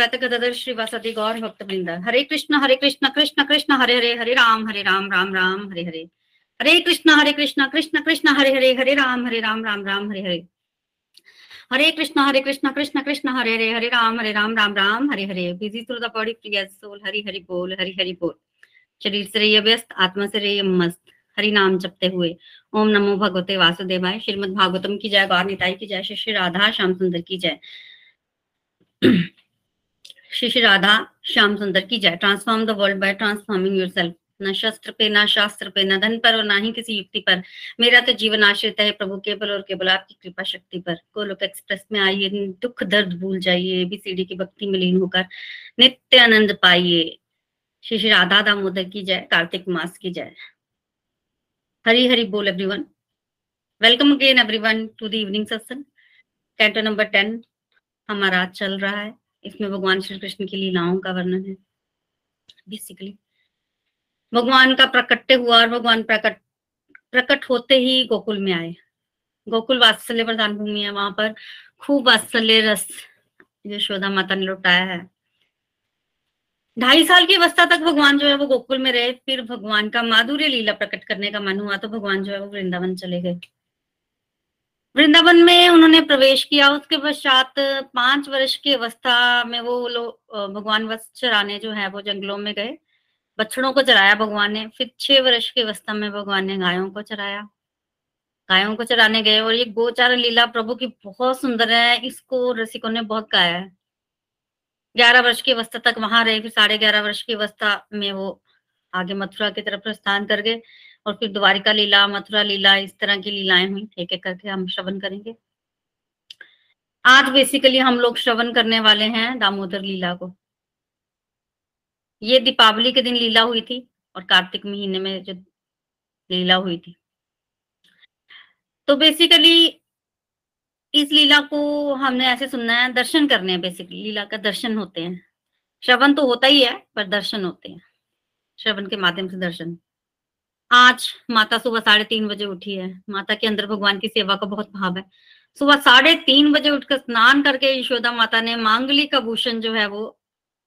अद्वैत गदाधर गौर भक्त वृंद Hare Krishna Hare Krishna Krishna Krishna, Hare Hare Hare Ram Hare Ram Ram Ram, Hare Hare. Hare Krishna Hare Krishna Krishna Krishna, Hare Hare Hare Ram Hare Ram Ram Ram, Hare Hare. Hare Krishna Hare Krishna Krishna Krishna, Hare Hare Hare Ram Hare Ram Ram Ram, Hare Hare. Busy through the body free soul Hari Hari बोल, हरि हरि बोल। शरीर से रहिए व्यस्त, आत्मा से रहिए मस्त। हरि नाम जपते हुए। ओम नमो भगवते वासुदेवाय। श्रीमद भागवतम की जय, गौर निताई की जय श्री राधा, श्याम सुंदर की जय। श्री राधा श्याम सुंदर की जय transform the world by transforming yourself न शस्त्र पे ना शास्त्र पे न धन पर और ना ही किसी युक्ति पर मेरा तो जीवन आश्रित है प्रभु केवल और केवल आपकी कृपा शक्ति पर गोलोक एक्सप्रेस में आइए दुख दर्द भूल जाइए एबीसीडी की भक्ति में लीन होकर नित्य आनंद पाइए श्री श्री राधा दामोदर की जय कार्तिक मास की जय हरी हरी बोल everyone welcome again everyone to the evening satsang canto number ten हमारा चल रहा है इसमें भगवान श्री कृष्ण की लीलाओं का वर्णन है। बेसिकली भगवान का प्रकट्य हुआ और भगवान प्रकट प्रकट होते ही गोकुल में आए। गोकुल वात्सल्य प्रधान भूमि है, वहाँ पर खूब वात्सल्य रस यशोदा माता ने लुटाया है। ढाई साल की अवस्था तक भगवान जो है वो गोकुल में रहे, फिर भगवान का माधुर्य लीला प्रकट करने का मन हुआ तो भगवान जो है वो वृंदावन चले गए। वृंदावन में उन्होंने प्रवेश किया। उसके पश्चात पाँच वर्ष की अवस्था में वो लोग भगवान वत्स चराने जो है, वो जंगलों में गए। बछड़ों को चराया भगवान ने। फिर छह वर्ष की अवस्था में भगवान ने गायों को चराया। गायों को चराने गए और ये गोचार लीला प्रभु की बहुत सुंदर है। इसको रसिकों ने बहुत गाया है। ग्यारह वर्ष की अवस्था तक वहाँ रहे। फिर साढ़े ग्यारह वर्ष की अवस्था में वो आगे मथुरा की तरफ़ प्रस्थान कर गए। और फिर द्वारिका लीला, मथुरा लीला, इस तरह की लीलाएँ हुई, एक एक करके हम श्रवण करेंगे। आज बेसिकली हम लोग श्रवण करने वाले हैं दामोदर लीला को। ये दीपावली के दिन लीला हुई थी और कार्तिक महीने में जो लीला हुई थी। तो बेसिकली इस लीला को हमने ऐसे सुनना है, दर्शन करने हैं बेसिकली लीला का दर्शन होते हैं। श्रवण तो होता ही है, पर दर्शन होते हैं। श्रवण के माध्यम से दर्शन। आज माता सुबह साढ़े तीन बजे उठी है। माता के अंदर भगवान की सेवा का बहुत भाव है। सुबह साढ़े तीन बजे उठकर स्नान करके यशोदा माता ने मांगली का भूषण जो है वो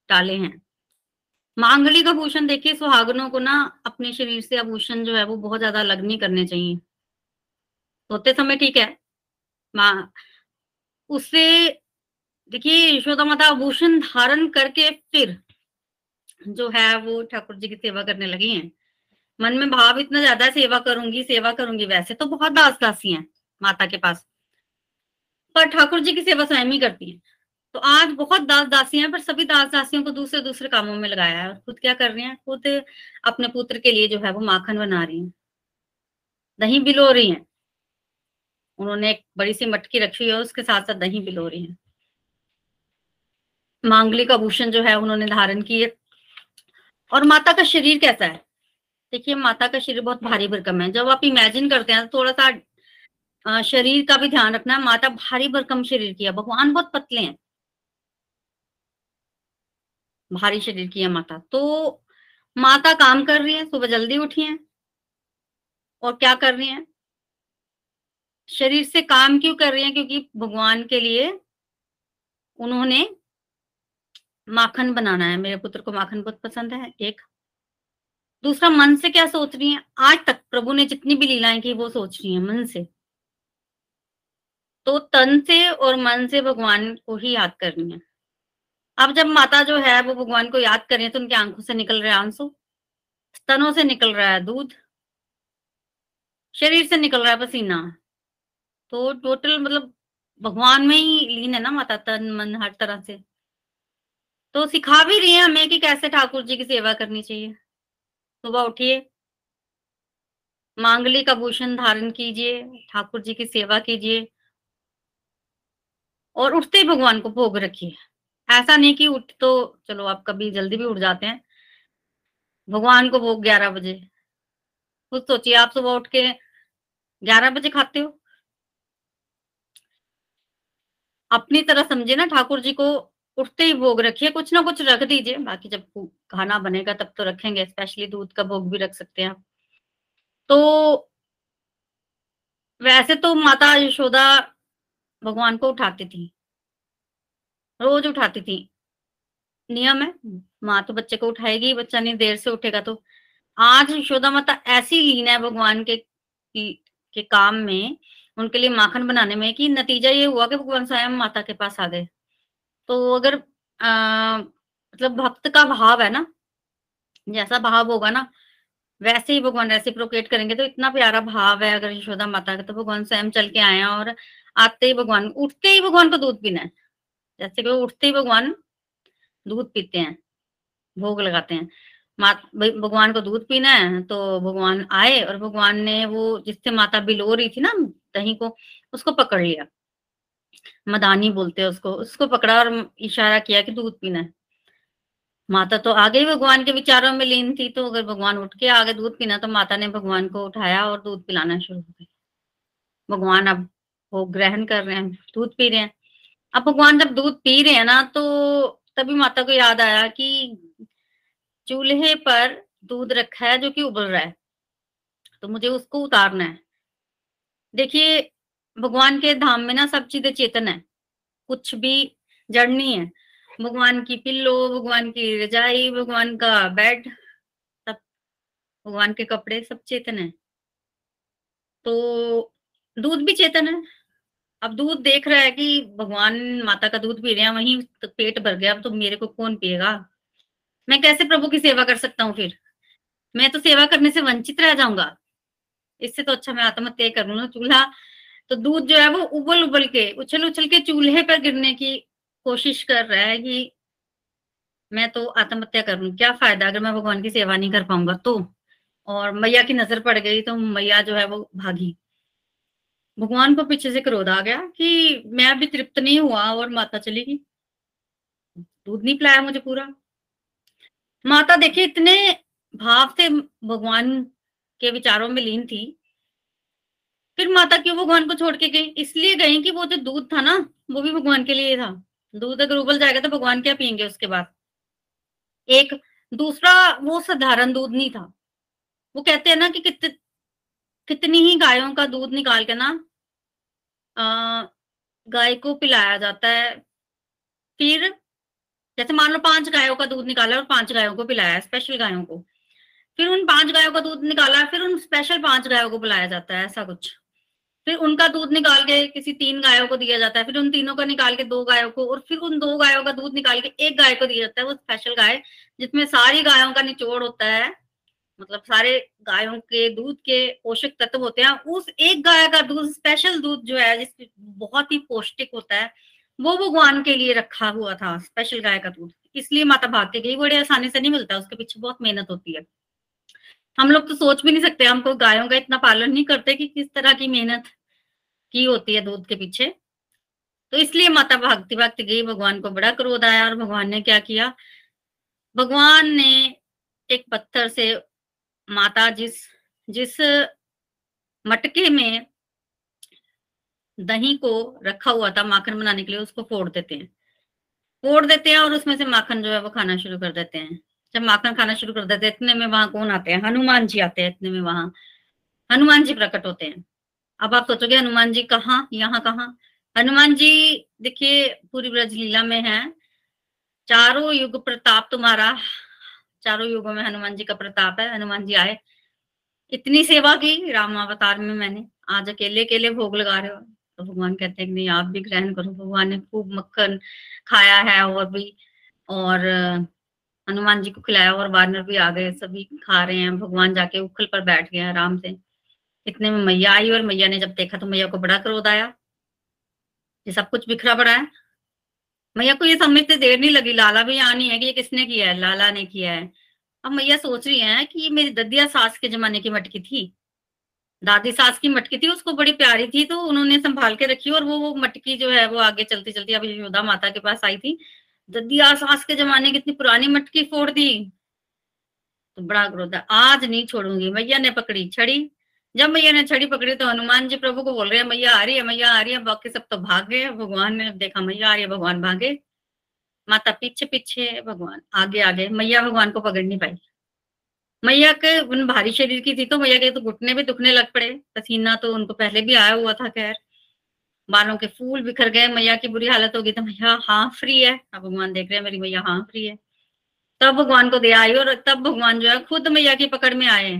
डाले हैं। मांगली का भूषण देखिए, सुहागनों को ना अपने शरीर से आभूषण जो है वो बहुत ज़्यादा अलग नहीं करने चाहिए। सोते समय ठीक है। माँ उससे देखिए, यशोदा माता आभूषण धारण करके फिर जो है वो ठाकुर जी की सेवा करने लगी हैं। मन में भाव इतना ज़्यादा सेवा करूँगी सेवा करूँगी, वैसे तो बहुत दास दासी हैं माता के पास। पर ठाकुर जी की सेवा स्वयं ही करती हैं। तो आज बहुत दास दासी हैं, पर सभी दास दासियों को दूसरे दूसरे कामों में लगाया है। और खुद क्या कर रही हैं? खुद अपने पुत्र के लिए जो है वो माखन बना रही हैं। दही बिलो रही हैं। उन्होंने एक बड़ी सी मटकी रखी हुई है उसके साथ साथ दही बिलो रही है। मांगलिक आभूषण जो है उन्होंने धारण किए। और माता का शरीर कैसा है? देखिए, माता का शरीर बहुत भारी भरकम है। जब आप इमेजिन करते हैं तो थोड़ा सा शरीर का भी ध्यान रखना है। माता भारी भरकम शरीर की है। भगवान बहुत पतले हैं। भारी शरीर की है माता। तो माता काम कर रही है, सुबह जल्दी उठी है। और क्या कर रही है? शरीर से काम क्यों कर रही है? क्योंकि भगवान के लिए उन्होंने माखन बनाना है। मेरे पुत्र को माखन बहुत पसंद है। एक दूसरा, मन से क्या सोच रही हैं? आज तक प्रभु ने जितनी भी लीलाएँ की, वो सोच रही हैं, मन से। तो तन से और मन से भगवान को ही याद करनी है। अब जब माता जो है, वो भगवान को याद करें तो उनकी आँखों से निकल रहे आँसू। स्तनों से निकल रहा है दूध। शरीर से निकल रहा है पसीना। तो टोटल मतलब भगवान में ही लीन है ना माता, तन, मन, हर तरह से। तो सिखा भी रही है हमें कि कैसे ठाकुर जी की सेवा करनी चाहिए। सुबह उठिए, मांगली का भूषण धारण कीजिए, ठाकुर जी की सेवा कीजिए और उठते ही भगवान को भोग रखिए। ऐसा नहीं कि उठ तो चलो आप कभी जल्दी भी उठ जाते हैं। भगवान को भोग ग्यारह बजे। खुद सोचिए, आप सुबह उठ के ग्यारह बजे खाते हो? अपनी तरह समझे ना ठाकुर जी को उठते ही भोग रखिए, कुछ ना कुछ रख दीजिए। बाकी जब खाना बनेगा तब तो रखेंगे स्पेशली दूध का भोग भी रख सकते हैं तो वैसे तो माता यशोदा भगवान को उठाती थी। रोज उठाती थी। नियम है, माँ तो बच्चे को उठाएगी, बच्चा नहीं देर से उठेगा तो। आज यशोदा माता ऐसी लीन है भगवान के के काम में, उनके लिए माखन बनाने में, कि नतीजा ये हुआ कि भगवान स्वयं माता के पास आ गए। तो अगर आ, मतलब भक्त का भाव है ना जैसा भाव होगा ना वैसे ही भगवान रेसिप्रोकेट करेंगे तो इतना प्यारा भाव है अगर यशोदा माता का तो भगवान स्वयं चल के आए और आते ही भगवान उठते ही भगवान को दूध पीना है। जैसे कि उठते ही भगवान दूध पीते हैं भोग लगाते हैं। भगवान को दूध पीना है तो भगवान आए और भगवान ने वो जिससे माता बिलो रही थी ना दही को उसको पकड़ लिया। मदानी बोलते हैं उसको। उसको पकड़ा और इशारा किया कि दूध पीना है। माता तो आगे ही भगवान के विचारों में लीन थी तो अगर भगवान उठ के आगे दूध पीना तो माता ने भगवान को उठाया और दूध पिलाना शुरू हो गया भगवान अब वो ग्रहण कर रहे हैं, दूध पी रहे हैं। अब भगवान जब दूध पी रहे हैं ना तो तभी माता को याद आया कि चूल्हे पर दूध रखा है जो कि उबल रहा है तो मुझे उसको उतारना है। देखिए भगवान के धाम में ना सब चीज़ें चेतन है। कुछ भी जड़ नहीं है। भगवान की पिल्लो, भगवान की रजाई, भगवान का बेड, सब, भगवान के कपड़े सब चेतन है। तो दूध भी चेतन है। अब दूध देख रहा है कि भगवान माता का दूध पी रहे हैं, वहीं तो पेट भर गया, अब तो मेरे को कौन पिएगा? मैं कैसे प्रभु की सेवा कर सकता हूँ फिर? मैं तो सेवा करने से वंचित रह जाऊँगा। इससे तो अच्छा मैं आत्महत्या कर लू चूल्हा तो दूध जो है वो उबल उबल के उछल उछल के चूल्हे पर गिरने की कोशिश कर रहा है कि मैं तो आत्महत्या कर लू। क्या फ़ायदा? अगर मैं भगवान की सेवा नहीं कर पाऊँगा तो। और मैया की नज़र पड़ गई तो मैया जो है वो भागी। भगवान को पीछे से क्रोध आ गया कि मैं अभी तृप्त नहीं हुआ और माता चली गई। दूध नहीं पिलाया मुझे पूरा। माता देखिए, इतने भाव से भगवान के विचारों में लीन थी फिर माता क्यों भगवान को छोड़ के गई? इसलिए गई कि वो जो दूध था ना वो भी भगवान के लिए था। दूध अगर उबल जाएगा तो भगवान क्या पियेंगे उसके बाद? एक दूसरा वो साधारण दूध नहीं था। वो कहते हैं ना कि कित, कितनी ही गायों का दूध निकाल के ना गाय को पिलाया जाता है। फिर जैसे मान लो पाँच गायों का दूध निकाला और पाँच गायों को पिलाया स्पेशल गायों को। फिर उन पाँच गायों का दूध निकाला फिर उन स्पेशल पाँच गायों को बुलाया जाता है ऐसा कुछ। फिर उनका दूध निकाल के किसी तीन गायों को दिया जाता है, फिर उन तीनों का निकाल के दो गायों को, और फिर उन दो गायों का दूध निकाल के एक गाय को दिया जाता है, वो स्पेशल गाय, जिसमें सारी गायों का निचोड़ होता है मतलब सारे गायों के दूध के पोषक तत्व होते हैं, उस एक गाय का दूध स्पेशल दूध जो है जिस बहुत ही पौष्टिक होता है, वो भगवान के लिए रखा हुआ था स्पेशल गाय का दूध। इसलिए माता भागती गई बड़े आसानी से नहीं मिलता, उसके पीछे बहुत मेहनत होती है। हम लोग तो सोच भी नहीं सकते, हमको गायों का इतना पालन नहीं करते कि किस तरह की मेहनत की होती है दूध के पीछे। तो इसलिए माता भागती भागती गई भगवान को बड़ा क्रोध आया और भगवान ने क्या किया? भगवान ने एक पत्थर से माता जिस जिस मटके में दही को रखा हुआ था माखन बनाने के लिए, उसको फोड़ देते हैं। फोड़ देते हैं और उसमें से माखन जो है वो खाना शुरू कर देते हैं। जब माखन खाना शुरू कर देते इतने में वहाँ कौन आते हैं? हनुमान जी आते हैं इतने में वहाँ। हनुमान जी प्रकट होते हैं। अब आप सोचोगे, हनुमान जी कहाँ? यहाँ कहाँ? हनुमान जी, देखिए, पूरी ब्रज लीला में है। चारों युग प्रताप तुम्हारा। चारों युगों में हनुमान जी का प्रताप है। हनुमान जी आए। इतनी सेवा की राम अवतार में मैंने। आज अकेले अकेले भोग लगा रहे हो। तो भगवान कहते हैं नहीं, आप भी ग्रहण करो। भगवान ने खूब मक्खन खाया है और भी। और हनुमान जी को खिलाया और वानर भी आ गए। सभी खा रहे हैं। भगवान जाके उखल पर बैठ गए आराम से। इतने में मैया आई और मैया ने जब देखा तो मैया को बड़ा क्रोध आया। ये सब कुछ बिखरा पड़ा है। मैया को ये समझते देर नहीं लगी। लाला भी यहाँ नहीं है कि ये किसने किया है? लाला ने किया है। अब मैया सोच रही है कि ये मेरी ददिया सास के जमाने की मटकी थी। दादी सास की मटकी थी, उसको बड़ी प्यारी थी तो उन्होंने संभाल के रखी और वो वो मटकी जो है वो आगे चलती चलती अब यशोदा माता के पास आई थी। ददिया सास के जमाने की इतनी पुरानी मटकी फोड़ दी। तो बड़ा क्रोध है। आज नहीं छोड़ूँगी। मैया ने पकड़ी छड़ी। जब मैया ने छड़ी पकड़ी तो हनुमान जी प्रभु को बोल रहे हैं, मैया आ रही है, मैया आ रही है, बाकी सब तो भाग गए भगवान ने देखा, मैया आ रही है, भगवान भागे। माता पीछे पीछे भगवान आगे आगे मैया भगवान को पकड़ नहीं पाई। मैया के उन भारी शरीर की थी तो मैया के तो घुटने भी दुखने लग पड़े। पसीना तो उनको पहले भी आया हुआ था, खैर। बालों के फूल बिखर गए, मैया की बुरी हालत होगी तो मैया हाँ फ्री है। अब भगवान देख रहे हैं, मेरी मैया हाँ फ्री है। तब भगवान को दे आई और तब भगवान जो है खुद मैया की पकड़ में आए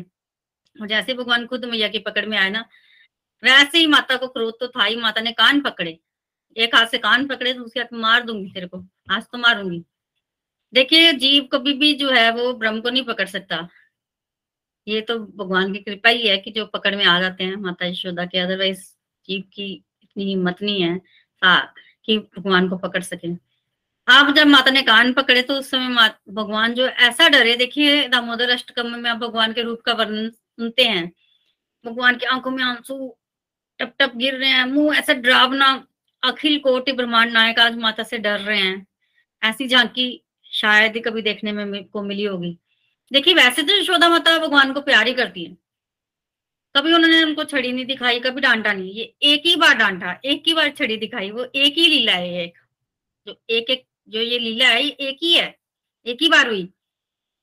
और जैसे भगवान खुद मैया की पकड़ में आए ना, वैसे ही माता को क्रोध तो था ही, माता ने कान पकड़े। एक हाथ से कान पकड़े तो उसके हाथ मार दूँगी तेरे को। आज तो मारूँगी। देखिए, जीव कभी भी जो है वो ब्रह्म को नहीं पकड़ सकता। ये तो भगवान की कृपा ही है कि जो पकड़ में आ जाते हैं, माता यशोदा के। अदरवाइज़ जीव की इतनी हिम्मत नहीं है, कि भगवान को पकड़ सके। आप जब माता ने कान पकड़े तो उस समय भगवान जो ऐसा डरे, देखिए, दामोदर अष्टकम में आप भगवान के रूप का वर्णन सुनते हैं। भगवान की आँखों में आँसू टप टप गिर रहे हैं, मुँह ऐसा डरावना, अखिल कोटि ब्रह्मांड नायक आज माता से डर रहे हैं। ऐसी झांकी शायद ही कभी देखने में, को मिली होगी। देखिए, वैसे तो यशोदा माता भगवान को प्यार ही करती है। कभी उन्होंने उनको छड़ी नहीं दिखाई, कभी डांटा नहीं। ये एक ही बार डांटा, एक ही बार छड़ी दिखाई, वो एक ही लीला है एक। जो एक एक, जो ये लीला है एक ही है, एक ही बार हुई।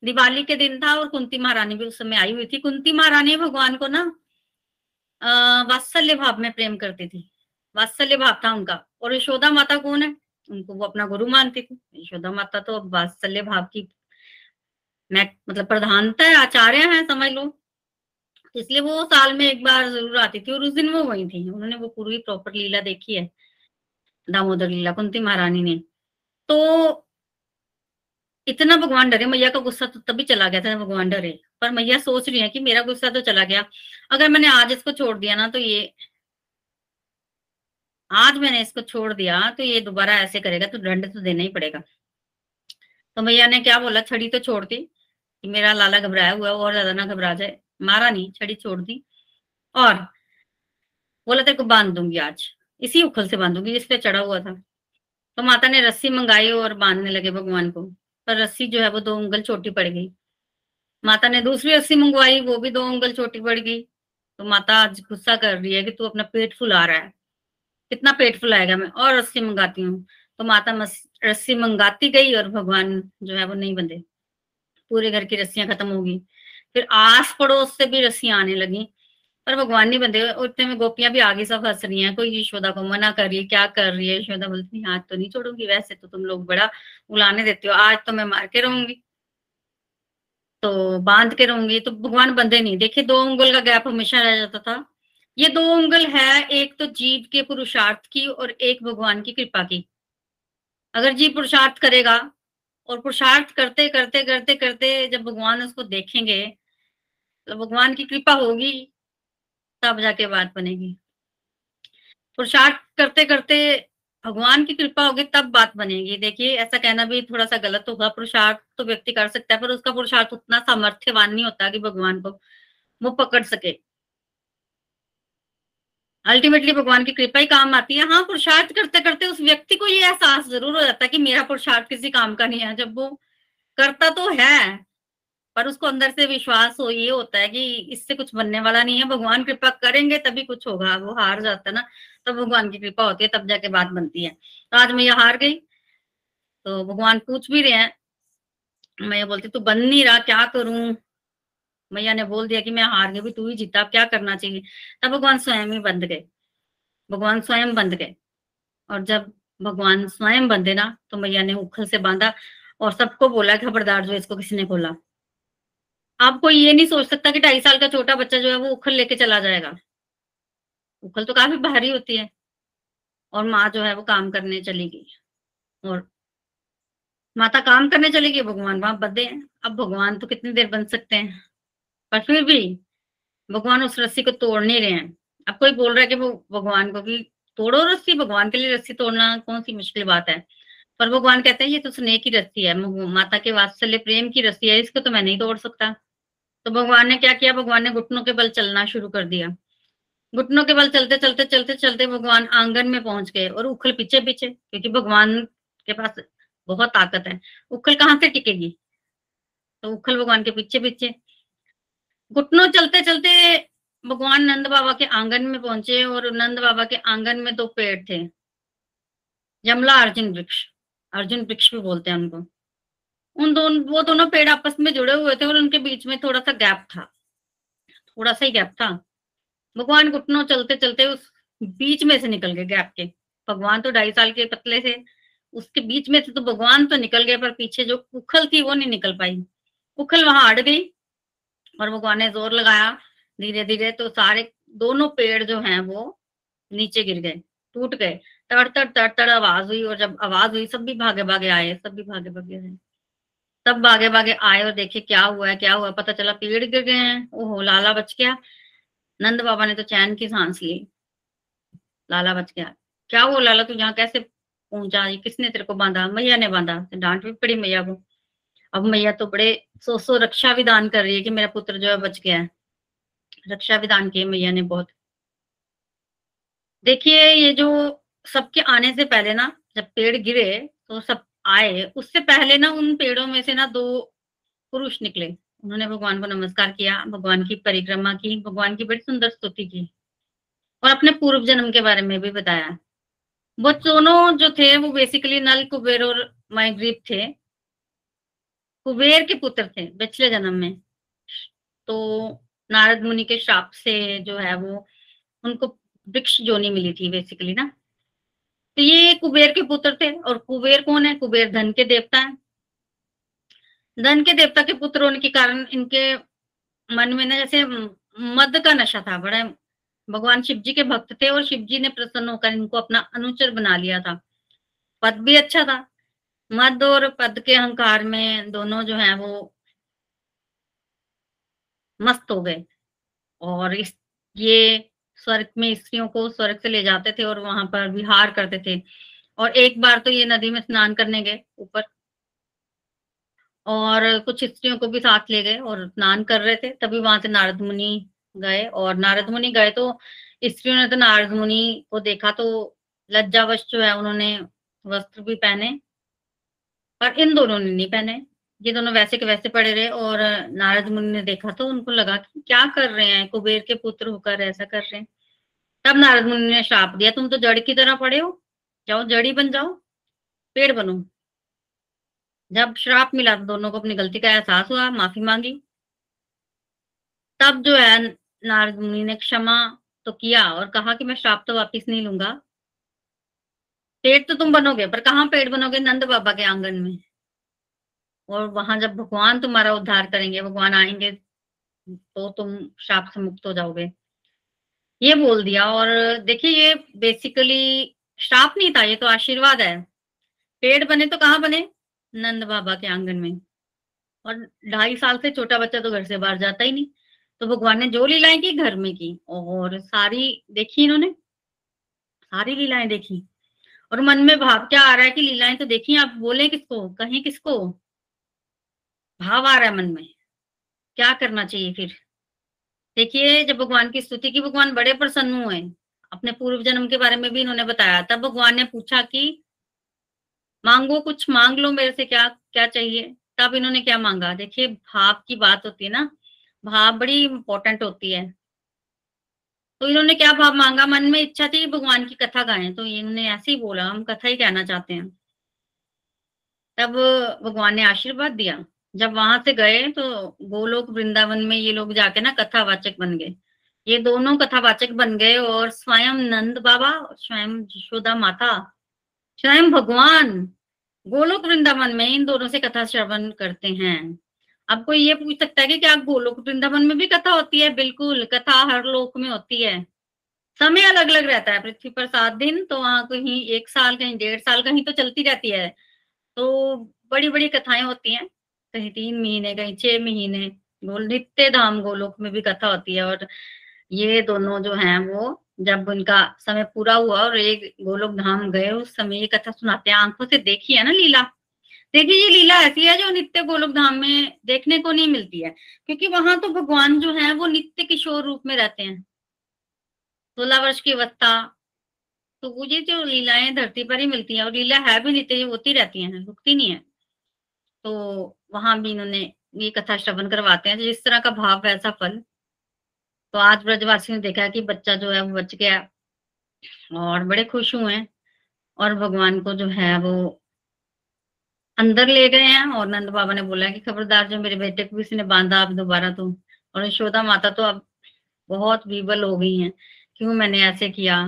दिवाली के दिन था और कुंती महारानी भी उस समय आई हुई थी। कुंती महारानी भगवान को ना वात्सल्य भाव में प्रेम करती थी। वात्सल्य भाव था उनका। और यशोदा माता कौन है? उनको वो अपना गुरु मानती थी। यशोदा माता तो वात्सल्य भाव की, मैं मतलब प्रधानता है आचार्य है, समझ लो। इसलिए वो साल में एक बार ज़रूर आती थी और उस दिन वो वही थी। उन्होंने वो पूरी प्रॉपर लीला देखी है, दामोदर लीला, कुंती महारानी ने। तो इतना भगवान डरे, मैया का गुस्सा तो तभी चला गया था भगवान डरे। पर मैया सोच रही है कि मेरा गुस्सा तो चला गया। अगर मैंने आज इसको छोड़ दिया ना तो ये, आज मैंने इसको छोड़ दिया तो ये दोबारा ऐसे करेगा तो दंड तो देना ही पड़ेगा। तो मैया ने क्या बोला, छड़ी तो छोड़ दी कि मेरा लाला घबराया हुआ और ज़्यादा ना घबरा जाए। मारा नहीं, छड़ी छोड़ दी। और बोला, तेरे को बाँध दूँगी आज। इसी उखल से बांधूँगी जिस पे चढ़ा हुआ था। तो माता ने रस्सी मंगाई और बांधने लगे भगवान को। पर रस्सी जो है, वो दो उंगल छोटी पड़ गई। माता ने दूसरी रस्सी मंगवाई, वो भी दो उंगल छोटी पड़ गई। तो माता आज गुस्सा कर रही है कि तू अपना पेट फुला रहा है। कितना पेट फुलाएगा मैं? और रस्सी मंगाती हूँ। तो माता रस्सी मंगाती गई और भगवान जो है, वो नहीं बंधे। पूरे घर की रस्सियाँ खत्म होगी फिर आस पड़ोस से भी रस्सियाँ आने लगी। पर भगवान नहीं बंदे उतने में गोपियाँ भी आगे सब हंस रही हैं, कोई यशोदा को मना कर रही है, क्या कर रही है? यशोदा बोलती हाथ तो नहीं छोड़ूँगी? वैसे तो तुम लोग बड़ा उलाने देते हो। आज तो मैं मार के रहूँगी। तो बाँध के रहूँगी। तो भगवान बंधे नहीं। देखे दो उंगल का गैप हमेशा रह जाता था। ये दो उंगल है, एक तो जीव के पुरुषार्थ की और एक भगवान की कृपा की। अगर जीव पुरुषार्थ करेगा और पुरुषार्थ करते करते करते करते जब भगवान उसको देखेंगे भगवान की कृपा होगी, तब जाके बात बनेगी। पुरुषार्थ करते करते भगवान की कृपा होगी, तब बात बनेगी। देखिए, ऐसा कहना भी थोड़ा सा गलत होगा। पुरुषार्थ तो व्यक्ति कर सकता है, पर उसका पुरुषार्थ उतना सामर्थ्यवान नहीं होता कि भगवान को वो पकड़ सके। अल्टीमेटली भगवान की कृपा ही काम आती है। हाँ पुरुषार्थ करते करते उस व्यक्ति को ये एहसास ज़रूर हो जाता है कि मेरा पुरुषार्थ किसी काम का नहीं है। जब वो करता तो है पर उसको अंदर से विश्वास हो, ये होता है कि इससे कुछ बनने वाला नहीं है। भगवान कृपा करेंगे तभी कुछ होगा, वो हार जाता है ना, तब भगवान की कृपा होती है, तब जाके बात बनती है। तो आज मैं ये हार गई तो भगवान पूछ भी रहे हैं। मैं बोलती, तू बन नहीं रहा, क्या करूँ? मैया ने बोल दिया कि मैं हार गई भी तू ही जीता क्या करना चाहिए? तब भगवान स्वयं ही बंद गए। भगवान स्वयं बंद गए। और जब भगवान स्वयं बंधे ना तो मैया ने उखल से बांधा और सबको बोला, खबरदार जो इसको किसी ने खोला। आप कोई ये नहीं सोच सकता कि ढाई साल का छोटा बच्चा जो है वो उखल लेके चला जाएगा। उखल तो काफ़ी भारी होती है और माँ जो है वो काम करने चली गई और माता काम करने चली गई भगवान वहाँ बदे हैं। अब भगवान तो कितनी देर बन सकते हैं? पर फिर भी भगवान उस रस्सी को तोड़ नहीं रहे हैं। अब कोई बोल रहा है कि वो भगवान को भी तोड़ो रस्सी, भगवान के लिए रस्सी तोड़ना कौन सी मुश्किल बात है? पर भगवान कहते हैं, ये तो स्नेह की रस्सी है माता के वात्सल्य, प्रेम की रस्सी है, इसको तो मैं नहीं तोड़ सकता। तो भगवान ने क्या किया? भगवान ने घुटनों के बल चलना शुरू कर दिया। घुटनों के बल चलते चलते चलते चलते भगवान आँगन में पहुँच गए और उखल पीछे पीछे, क्योंकि भगवान के पास बहुत ताकत है। उखल कहाँ से टिकेगी? तो उखल भगवान के पीछे पीछे। घुटनों चलते चलते भगवान नंद बाबा के आँगन में पहुँचे और नंद बाबा के आँगन में दो पेड़ थे। जमला अर्जुन वृक्ष। अर्जुन वृक्ष भी बोलते हैं उनको। उन दोनों, वो दोनों पेड़ आपस में जुड़े हुए थे और उनके बीच में थोड़ा सा गैप था। थोड़ा सा ही गैप था। भगवान घुटनों चलते चलते उस बीच में से निकल गए गैप के। भगवान तो ढाई साल के पतले थे। उसके बीच में से तो भगवान तो निकल गए, पर पीछे जो उखल थी वो नहीं निकल पाई। उखल वहाँ अड़ गई और भगवान ने ज़ोर लगाया धीरे धीरे तो सारे दोनों पेड़ जो हैं वो नीचे गिर गए, टूट गए। तड़ तड़ तड़ तड़ आवाज़ हुई और जब आवाज़ हुई, सब भी भागे भागे आए, सब भी भागे भागे आए। तब भागे भागे आए और देखे क्या हुआ है, क्या हुआ पता चला पेड़ गिर गए हैं। ओहो, लाला बच गया। नंद बाबा ने तो चैन की सांस ली। लाला बच गया। क्या हुआ लाला, तू यहाँ कैसे पहुँचा? किसने तेरे को बांधा? मैया ने बांधा। तो डांट भी पड़ी मैया को। अब मैया तो बड़े सो सो रक्षा विधान कर रही है कि मेरा पुत्र जो है बच गया है। रक्षा विधान किए मैया ने बहुत। देखिए, ये जो सबके आने से पहले ना, जब पेड़ गिरे तो सब आए। उससे पहले ना उन पेड़ों में से ना दो पुरुष निकले। उन्होंने भगवान को नमस्कार किया, भगवान की परिक्रमा की, भगवान की बड़ी सुंदर स्तुति की और अपने पूर्व जन्म के बारे में भी बताया। वो दोनों जो थे, वो बेसिकली नल, कुबेर और माइग्रीप थे। कुबेर के पुत्र थे, पिछले जन्म में। तो नारद मुनि के श्राप से जो है वो उनको वृक्ष जोनी मिली थी बेसिकली ना। तो ये कुबेर के पुत्र थे और कुबेर कौन है? कुबेर धन के देवता है। धन के देवता के पुत्र होने के कारण इनके मन में ना जैसे मद का नशा था, बड़ा भगवान शिव जी के भक्त थे और शिव जी ने प्रसन्न होकर इनको अपना अनुचर बना लिया था। पद भी अच्छा था। मद और पद के अहंकार में दोनों जो है वो मस्त हो गए। और इस, ये स्वर्ग में स्त्रियों को स्वर्ग से ले जाते थे और वहाँ पर विहार करते थे। और एक बार तो ये नदी में स्नान करने गए ऊपर और कुछ स्त्रियों को भी साथ ले गए और स्नान कर रहे थे। तभी वहाँ से नारद मुनि गए और नारद मुनि गए तो स्त्रियों ने तो नारद मुनि को देखा तो लज्जावश जो है उन्होंने वस्त्र भी पहने पर इन दोनों ने नहीं पहने। ये दोनों वैसे के वैसे पड़े रहे और नारद मुनि ने देखा तो उनको लगा कि क्या कर रहे हैं? कुबेर के पुत्र होकर ऐसा कर रहे हैं। तब नारद मुनि ने श्राप दिया, तुम तो जड़ की तरह पड़े हो। जाओ, जड़ी बन जाओ, पेड़ बनो। जब श्राप मिला तो दोनों को अपनी गलती का एहसास हुआ, माफ़ी मांगी। तब जो है, नारद मुनि ने क्षमा तो किया और कहा कि मैं श्राप तो वापिस नहीं लूँगा। पेड़ तो तुम बनोगे, पर कहाँ पेड़ बनोगे? नंद बाबा के आँगन में। और वहाँ जब भगवान तुम्हारा उद्धार करेंगे, भगवान आएँगे तो तुम श्राप से मुक्त हो जाओगे। ये बोल दिया। और देखिए, ये बेसिकली श्राप नहीं था, ये तो आशीर्वाद है। पेड़ बने तो कहाँ बने? नंद बाबा के आँगन में। और ढाई साल से छोटा बच्चा तो घर से बाहर जाता ही नहीं। तो भगवान ने जो लीलाएँ की, घर में की। और सारी देखी इन्होंने? सारी लीलाएँ देखी। और मन में भाव क्या आ रहा है कि लीलाएँ तो देखी आप बोले किसको? कहें किसको? भाव आ रहा है मन में। क्या करना चाहिए फिर? देखिए, जब भगवान की स्तुति की, भगवान बड़े प्रसन्न हुए। अपने पूर्व जन्म के बारे में भी इन्होंने बताया। तब भगवान ने पूछा कि, मांगो कुछ, मांग लो मेरे से क्या क्या चाहिए? तब इन्होंने क्या मांगा? देखिए, भाव की बात होती है ना, भाव बड़ी इंपॉर्टेंट होती है। तो इन्होंने क्या भाव मांगा? मन में इच्छा थी भगवान की कथा गाएँ। तो इन्होंने ऐसे ही बोला, हम कथा ही कहना चाहते हैं। तब भगवान ने आशीर्वाद दिया। जब वहाँ से गए तो गोलोक वृंदावन में ये लोग जाके ना कथावाचक बन गए। ये दोनों कथावाचक बन गए और स्वयं नंद बाबा, स्वयं यशोदा माता, स्वयं भगवान, गोलोक वृंदावन में इन दोनों से कथा श्रवण करते हैं। अब कोई ये पूछ सकता है कि क्या गोलोक वृंदावन में भी कथा होती है? बिल्कुल, कथा हर लोक में होती है। समय अलग अलग रहता है, पृथ्वी पर सात दिन तो वहाँ कहीं एक साल, कहीं डेढ़ साल, कहीं तो चलती रहती है। तो बड़ी बड़ी कथाएँ होती हैं। कहीं तीन महीने, कहीं छह महीने। गोल नित्य धाम गोलोक में भी कथा होती है और ये दोनों जो हैं वो जब उनका समय पूरा हुआ और एक गोलोक धाम गए, उस समय ये कथा सुनाते हैं। आँखों से देखी है ना लीला। देखिए, ये लीला ऐसी है जो नित्य गोलोक धाम में देखने को नहीं मिलती है, क्योंकि वहाँ तो भगवान जो है वो नित्य किशोर रूप में रहते हैं। सोलह वर्ष की अवस्था तो वो ये जो लीलाएँ धरती पर ही मिलती हैं और लीला है भी नित्य होती रहती हैं, रुकती नहीं है। तो वहाँ भी इन्होंने ये कथा श्रवण करवाते हैं जिस तरह का भाव वैसा फल। तो आज ब्रजवासी ने देखा कि बच्चा जो है वो बच गया और बड़े खुश हुए और भगवान को जो है वो अंदर ले गए हैं और नंद बाबा ने बोला कि खबरदार जो मेरे बेटे को किसी ने बांधा, अब दोबारा तो और यशोदा माता तो अब बहुत बीबल हो गई हैं। क्यों मैंने ऐसे किया?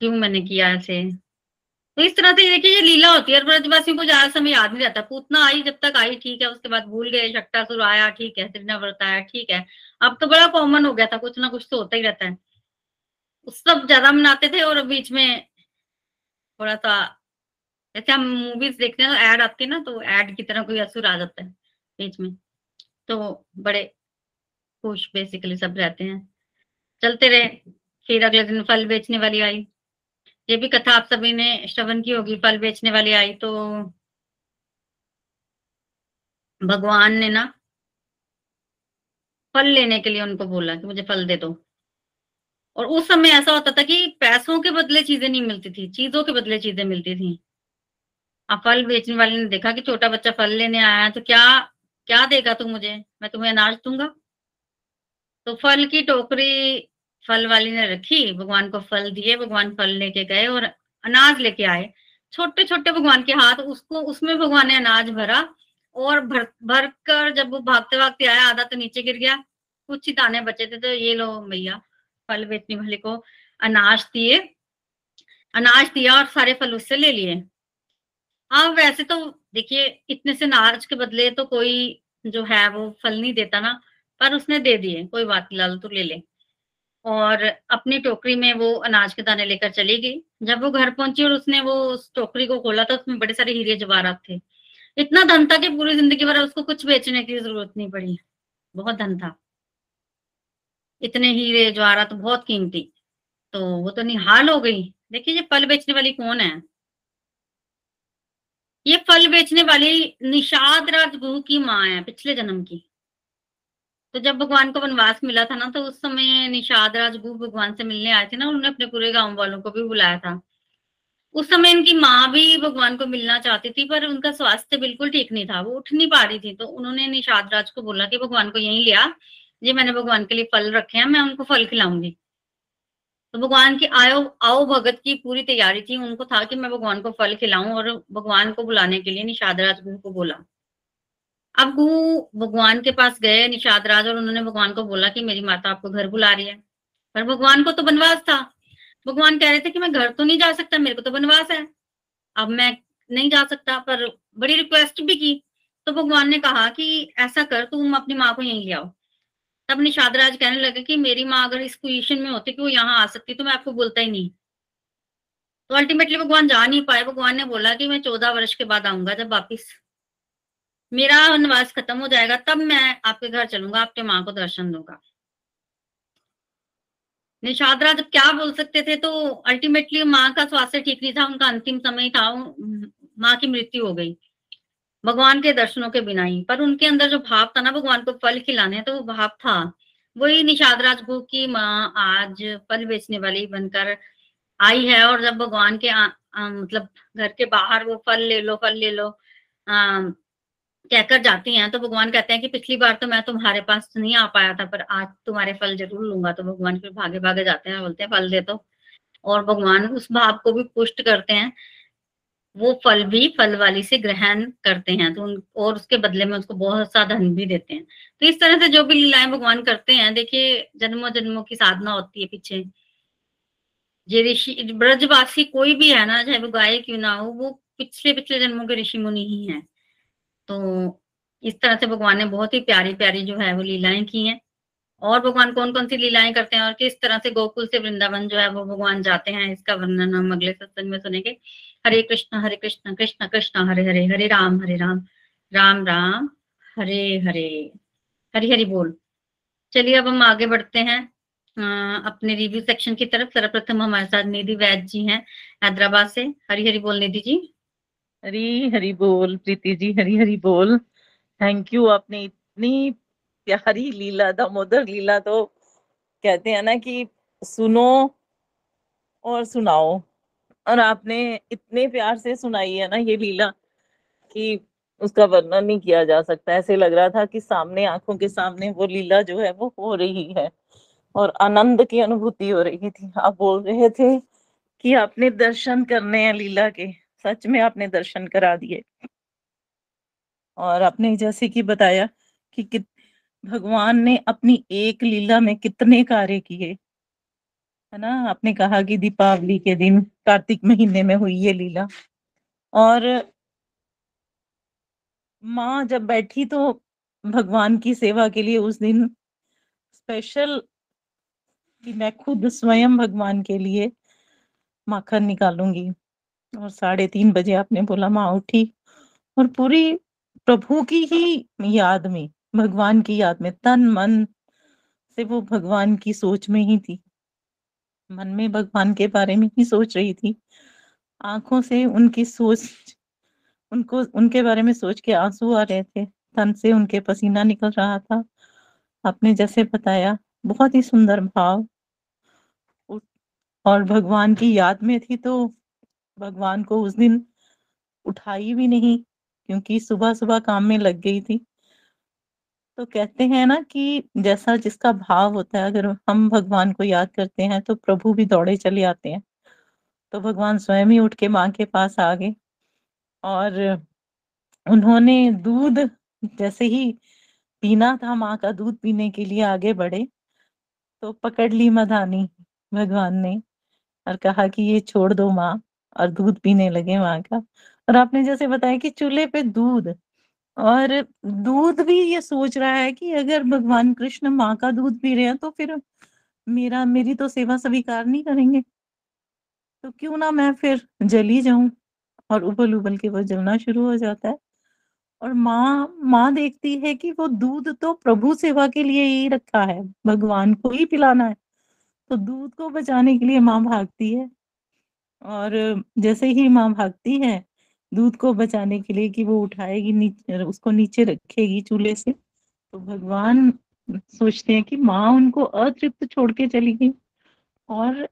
क्यों मैंने किया ऐसे? तो इस तरह से देखिए, ये लीला होती है ब्रजवासियों को ज़्यादा समय याद नहीं रहता। पूतना आई, जब तक आई, ठीक है, उसके बाद भूल गए शक्टासुर आया, ठीक है त्रिनाव्रत आया ठीक है। अब तो बड़ा कॉमन हो गया था, कुछ ना कुछ तो होता ही रहता है। उस सब ज़्यादा मनाते थे और बीच में थोड़ा सा, जैसे हम मूवीज़ देखते हैं तो एड आती है ना तो ऐड की तरह कोई असुर आ जाता है बीच में। तो बड़े खुश बेसिकली सब रहते हैं। चलते रहे, फिर अगले दिन फल बेचने वाली आई। ये भी कथा आप सभी ने श्रवण की होगी, फल बेचने वाली आई तो भगवान ने ना फल लेने के लिए उनको बोला कि मुझे फल दे दो। और उस समय ऐसा होता था कि पैसों के बदले चीज़ें नहीं मिलती थी, चीज़ों के बदले चीज़ें मिलती थी। अब फल बेचने वाले ने देखा कि छोटा बच्चा फल लेने आया है तो क्या क्या देगा तू मुझे? मैं तुम्हें अनाज दूँगा। तो फल की टोकरी फल वाली ने रखी, भगवान को फल दिए, भगवान फल लेके गए और अनाज लेके आए। छोटे छोटे भगवान के हाथ, उसको, उसमें भगवान ने अनाज भरा और भर भर कर जब वो भागते भागते आया, आधा तो नीचे गिर गया। कुछ ही दाने बचे थे तो ये लो भैया, फल बेचने वाले को अनाज दिए। अनाज दिया और सारे फल उससे ले लिए। हाँ वैसे तो देखिए, इतने से नाज के बदले तो कोई जो है वो फल नहीं देता ना, पर उसने दे दिए, कोई बात लाल तो ले ले। और अपनी टोकरी में वो अनाज के दाने लेकर चली गई। जब वो घर पहुँची और उसने वो उस टोकरी को खोला तो उसमें बड़े सारे हीरे जवाहरात थे। इतना धन था कि पूरी ज़िंदगी भर उसको कुछ बेचने की ज़रूरत नहीं पड़ी। बहुत धन था। इतने हीरे जवाहरात बहुत कीमती। तो वो तो निहाल हो गई। देखिए ये फल बेचने वाली कौन है? ये फल बेचने वाली निषाद राजगुरु की माँ है, पिछले जन्म की। तो जब भगवान को वनवास मिला था ना तो उस समय निषाद राजगुरु भगवान से मिलने आए थे ना, उन्होंने अपने पूरे गाँव वालों को भी बुलाया था। उस समय इनकी माँ भी भगवान को मिलना चाहती थी, पर उनका स्वास्थ्य बिल्कुल ठीक नहीं था, वो उठ नहीं पा रही थी। तो उन्होंने निषाद राज को बोला कि भगवान को यहीं लिया जी मैंने भगवान के लिए फल रखे हैं, मैं उनको फल खिलाऊँगी। तो भगवान की आयो, आओ भगत की पूरी तैयारी थी, उनको था कि मैं भगवान को फल खिलाऊं और भगवान को बुलाने के लिए निषाद राजगुरु को बोला। अब गुरु भगवान के पास गए निषाद राज और उन्होंने भगवान को बोला कि मेरी माता आपको घर बुला रही है। पर भगवान को तो बनवास था। भगवान कह रहे थे कि मैं घर तो नहीं जा सकता, मेरे को तो बनवास है। अब मैं नहीं जा सकता, पर बड़ी रिक्वेस्ट भी की। तो भगवान ने कहा कि ऐसा कर, तुम अपनी माँ को यहीं ले आओ। तब निषाद राज कहने लगे कि मेरी माँ अगर इस पोजिशन में होती कि वो यहाँ आ सकती तो मैं आपको बोलता ही नहीं। तो अल्टीमेटली भगवान जा नहीं पाए। भगवान ने बोला कि मैं चौदह वर्ष के बाद आऊँगा जब वापिस। मेरा वनवास खत्म हो जाएगा तब मैं आपके घर चलूँगा आपके माँ को दर्शन दूँगा। निषाद राज क्या बोल सकते थे तो अल्टीमेटली माँ का स्वास्थ्य ठीक नहीं था उनका अंतिम समय था माँ की मृत्यु हो गई भगवान के दर्शनों के बिना ही। पर उनके अंदर जो भाव था ना भगवान को फल खिलाने तो वो भाव था। वही निषाद राज राजगु की माँ आज फल बेचने वाली बनकर आई है और जब भगवान के आ, आ, मतलब घर के बाहर वो फल ले लो फल ले लो आ, कहकर जाती हैं तो भगवान कहते हैं कि पिछली बार तो मैं तुम्हारे पास नहीं आ पाया था, पर आज तुम्हारे फल ज़रूर लूँगा। तो भगवान फिर भागे भागे जाते हैं बोलते हैं, फल दे दो। और भगवान उस भाव को भी पुष्ट करते हैं। वो फल भी फल वाली से ग्रहण करते हैं तो उन, और उसके बदले में उसको बहुत सा धन भी देते हैं। तो इस तरह से जो भी लीलाएँ भगवान करते हैं, देखिए जन्मों जन्मों की साधना होती है पीछे। ये ऋषि, ब्रजवासी कोई भी है ना, चाहे वो गाय क्यों ना हो, वो पिछले पिछले जन्मों के ऋषि मुनि ही हैं। तो इस तरह से भगवान ने बहुत ही प्यारी प्यारी जो है वो लीलाएँ की हैं। और भगवान कौन कौन सी लीलाएँ करते हैं और किस तरह से गोकुल से वृंदावन जो है वो भगवान जाते हैं, इसका वर्णन हम अगले सत्संग में सुनेंगे। हरे कृष्ण हरे कृष्ण कृष्ण कृष्ण, हरे हरे हरे राम हरे राम राम राम, हरे हरे, हरी हरी बोल। चलिए अब हम आगे बढ़ते हैं अपने रिव्यू सेक्शन की तरफ़। सर्वप्रथम हमारे साथ निधि वैद जी हैं हैदराबाद से। हरी हरी बोल निधि जी। हरी हरी बोल, प्रीति जी, हरी हरी बोल। थैंक यू आपने इतनी प्यारी लीला, दामोदर लीला तो कहते हैं ना कि सुनो और सुनाओ। और आपने इतने प्यार से सुनाई है ना ये लीला कि उसका वर्णन नहीं किया जा सकता। ऐसे लग रहा था कि सामने, आँखों के सामने वो लीला जो है वो हो रही है और आनंद की अनुभूति हो रही थी। आप बोल रहे थे कि आपने दर्शन करने हैं लीला के। सच में आपने दर्शन करा दिए। और आपने जैसे कि बताया कि भगवान ने अपनी एक लीला में कितने कार्य किए। है ना? आपने कहा कि दीपावली के दिन, कार्तिक महीने में हुई ये लीला। और माँ जब बैठी तो भगवान की सेवा के लिए उस दिन स्पेशल कि मैं खुद स्वयं भगवान के लिए माखन निकालूँगी। और साढ़े तीन बजे आपने बोला, माँ, उठी। और पूरी प्रभु की ही याद में, भगवान की याद में, तन, मन, से वो भगवान की सोच में ही थी। मन में भगवान के बारे में ही सोच रही थी। आँखों से उनकी सोच, उनको, उनके बारे में सोच के आँसू आ रहे थे। तन से उनके पसीना निकल रहा था। आपने जैसे बताया, बहुत ही सुंदर भाव, और भगवान की याद में थी तो भगवान को उस दिन उठाई भी नहीं, क्योंकि सुबह सुबह काम में लग गई थी। तो कहते हैं ना कि जैसा जिसका भाव होता है, अगर हम भगवान को याद करते हैं तो प्रभु भी दौड़े चले आते हैं। तो भगवान स्वयं ही उठ के माँ के पास आ गए और उन्होंने दूध, जैसे ही पीना था माँ का दूध पीने के लिए आगे बढ़े तो पकड़ ली मधानी भगवान ने और कहा कि ये छोड़ दो माँ। और दूध पीने लगे माँ का। और आपने जैसे बताया कि चूल्हे पे दूध, और दूध भी ये सोच रहा है कि अगर भगवान कृष्ण माँ का दूध पी रहे हैं तो फिर मेरा, मेरी तो सेवा स्वीकार नहीं करेंगे। तो क्यों ना मैं फिर जली जाऊँ और उबल उबल के वो जलना शुरू हो जाता है। और माँ माँ देखती है कि वो दूध तो प्रभु सेवा के लिए ही रखा है, भगवान को ही पिलाना है। तो दूध को बचाने के लिए माँ भागती है। और जैसे ही माँ भागती है दूध को बचाने के लिए कि वो उठाएगी नीचे उसको नीचे रखेगी चूल्हे से तो भगवान सोचते हैं कि माँ उनको अतृप्त छोड़ के चली गई और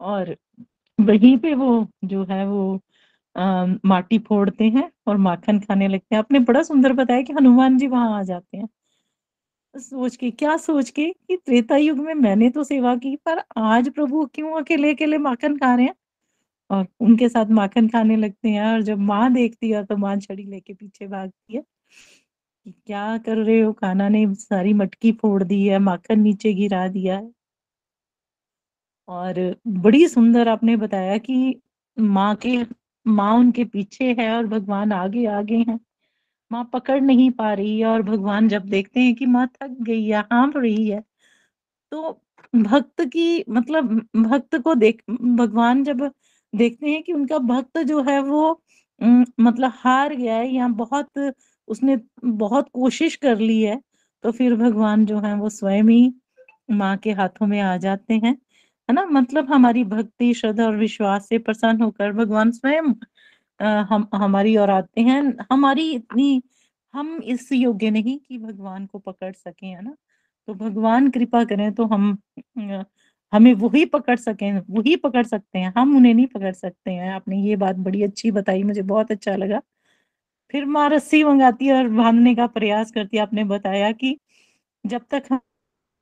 और वहीं पे वो जो है वो आ, माटी फोड़ते हैं और माखन खाने लगते हैं। आपने बड़ा सुंदर बताया कि हनुमान जी वहाँ आ जाते हैं। सोच के, क्या सोच के कि त्रेता युग में मैंने तो सेवा की, पर आज प्रभु क्यों अकेले अकेले माखन खा रहे हैं? और उनके साथ माखन खाने लगते हैं, और जब माँ देखती है तो माँ छड़ी लेके पीछे भागती है। कि क्या कर रहे हो? खाना ने सारी मटकी फोड़ दी है, माखन नीचे गिरा दिया है। और बड़ी सुंदर आपने बताया कि माँ के, माँ उनके पीछे है और भगवान आगे आगे हैं। माँ पकड़ नहीं पा रही है और भगवान जब देखते हैं कि माँ थक गई है हाँप रही है तो भक्त की मतलब भक्त को देख, भगवान जब देखते हैं कि उनका भक्त जो है वो मतलब हार गया है या बहुत उसने बहुत कोशिश कर ली है तो फिर भगवान जो है वो स्वयं ही माँ के हाथों में आ जाते हैं। है ना? मतलब हमारी भक्ति, श्रद्धा और विश्वास से प्रसन्न होकर भगवान स्वयं हम, हमारी आते हैं। हमारी इतनी, हम इस योग्य नहीं कि भगवान को पकड़ सके, है ना? तो भगवान कृपा करें तो हम हमें वही पकड़ सकें, वही पकड़ सकते हैं। हम उन्हें नहीं पकड़ सकते हैं। आपने ये बात बड़ी अच्छी बताई, मुझे बहुत अच्छा लगा। फिर माँ रस्सी मंगाती है और बांधने का प्रयास करती है। आपने बताया कि जब तक हम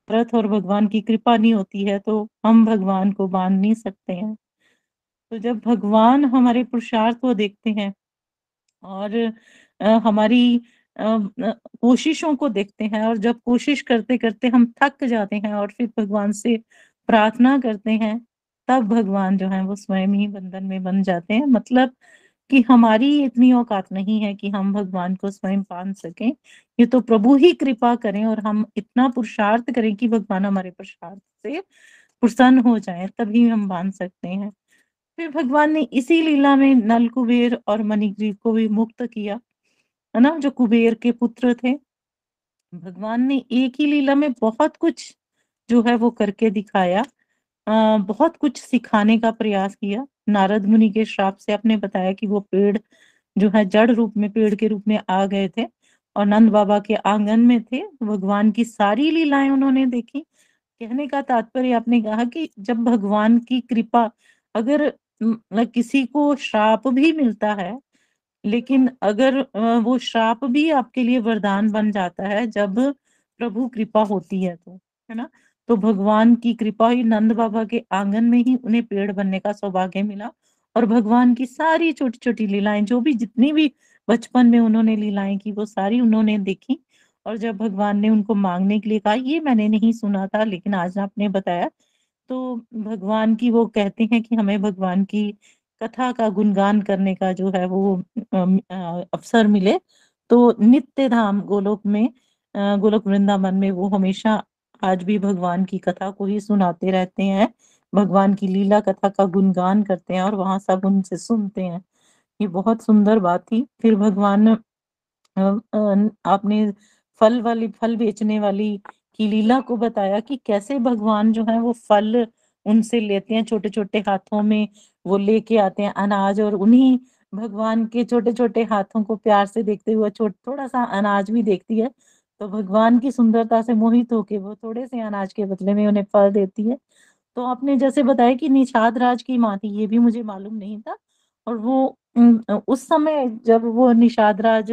व्रत और भगवान की कृपा नहीं होती है तो हम भगवान को बाँध नहीं सकते हैं। तो जब भगवान हमारे पुरुषार्थ को देखते हैं और हमारी कोशिशों को देखते हैं और जब कोशिश करते करते हम थक जाते हैं और फिर भगवान से प्रार्थना करते हैं, तब भगवान जो है वो स्वयं ही बंधन में बन जाते हैं। मतलब कि हमारी इतनी औकात नहीं है कि हम भगवान को स्वयं पान सकें। ये तो प्रभु ही कृपा करें और हम इतना पुरुषार्थ करें कि भगवान हमारे पुरुषार्थ से प्रसन्न हो जाए, तभी हम बाँध सकते हैं। फिर भगवान ने इसी लीला में नल कुबेर और मणिग्रीव को भी मुक्त किया है ना जो कुबेर के पुत्र थे। भगवान ने एक ही लीला में बहुत कुछ जो है वो करके दिखाया आ, बहुत कुछ सिखाने का प्रयास किया। नारद मुनि के श्राप से आपने बताया कि वो पेड़ जो है जड़ रूप में पेड़ के रूप में आ गए थे और नंद बाबा के आँगन में थे। भगवान की सारी लीलाएँ उन्होंने देखी। कहने का तात्पर्य आपने कहा कि जब भगवान की कृपा अगर किसी को श्राप भी मिलता है, लेकिन अगर वो श्राप भी आपके लिए वरदान बन जाता है जब प्रभु कृपा होती है तो है ना? तो भगवान की कृपा ही नंद बाबा के आँगन में ही उन्हें पेड़ बनने का सौभाग्य मिला और भगवान की सारी छोटी छोटी लीलाएँ, जो भी जितनी भी बचपन में उन्होंने लीलाएँ की, वो सारी उन्होंने देखी और जब भगवान ने उनको मांगने के लिए कहा, ये मैंने नहीं सुना था, लेकिन आज आपने बताया तो भगवान की वो कहते हैं कि हमें भगवान की कथा का गुणगान करने का जो है वो अवसर मिले। तो नित्य धाम गोलोक में गोलोक वृंदावन में वो हमेशा आज भी भगवान की कथा को ही सुनाते रहते हैं। भगवान की लीला कथा का गुणगान करते हैं और वहाँ सब उनसे सुनते हैं। ये बहुत सुंदर बात थी। फिर भगवान आपने फल वाली, फल बेचने वाली की लीला को बताया कि कैसे भगवान जो है वो फल उनसे लेते हैं छोटे छोटे हाथों में वो लेके आते हैं अनाज और उन्हीं भगवान के छोटे छोटे हाथों को प्यार से देखते हुए थोड़ा सा अनाज भी देखती है। तो भगवान की सुंदरता से मोहित होके वो थोड़े से अनाज के बदले में उन्हें फल देती है। तो आपने जैसे बताया कि निषाद राज की माँ थी, ये भी मुझे मालूम नहीं था। और वो उस समय जब वो निषाद राज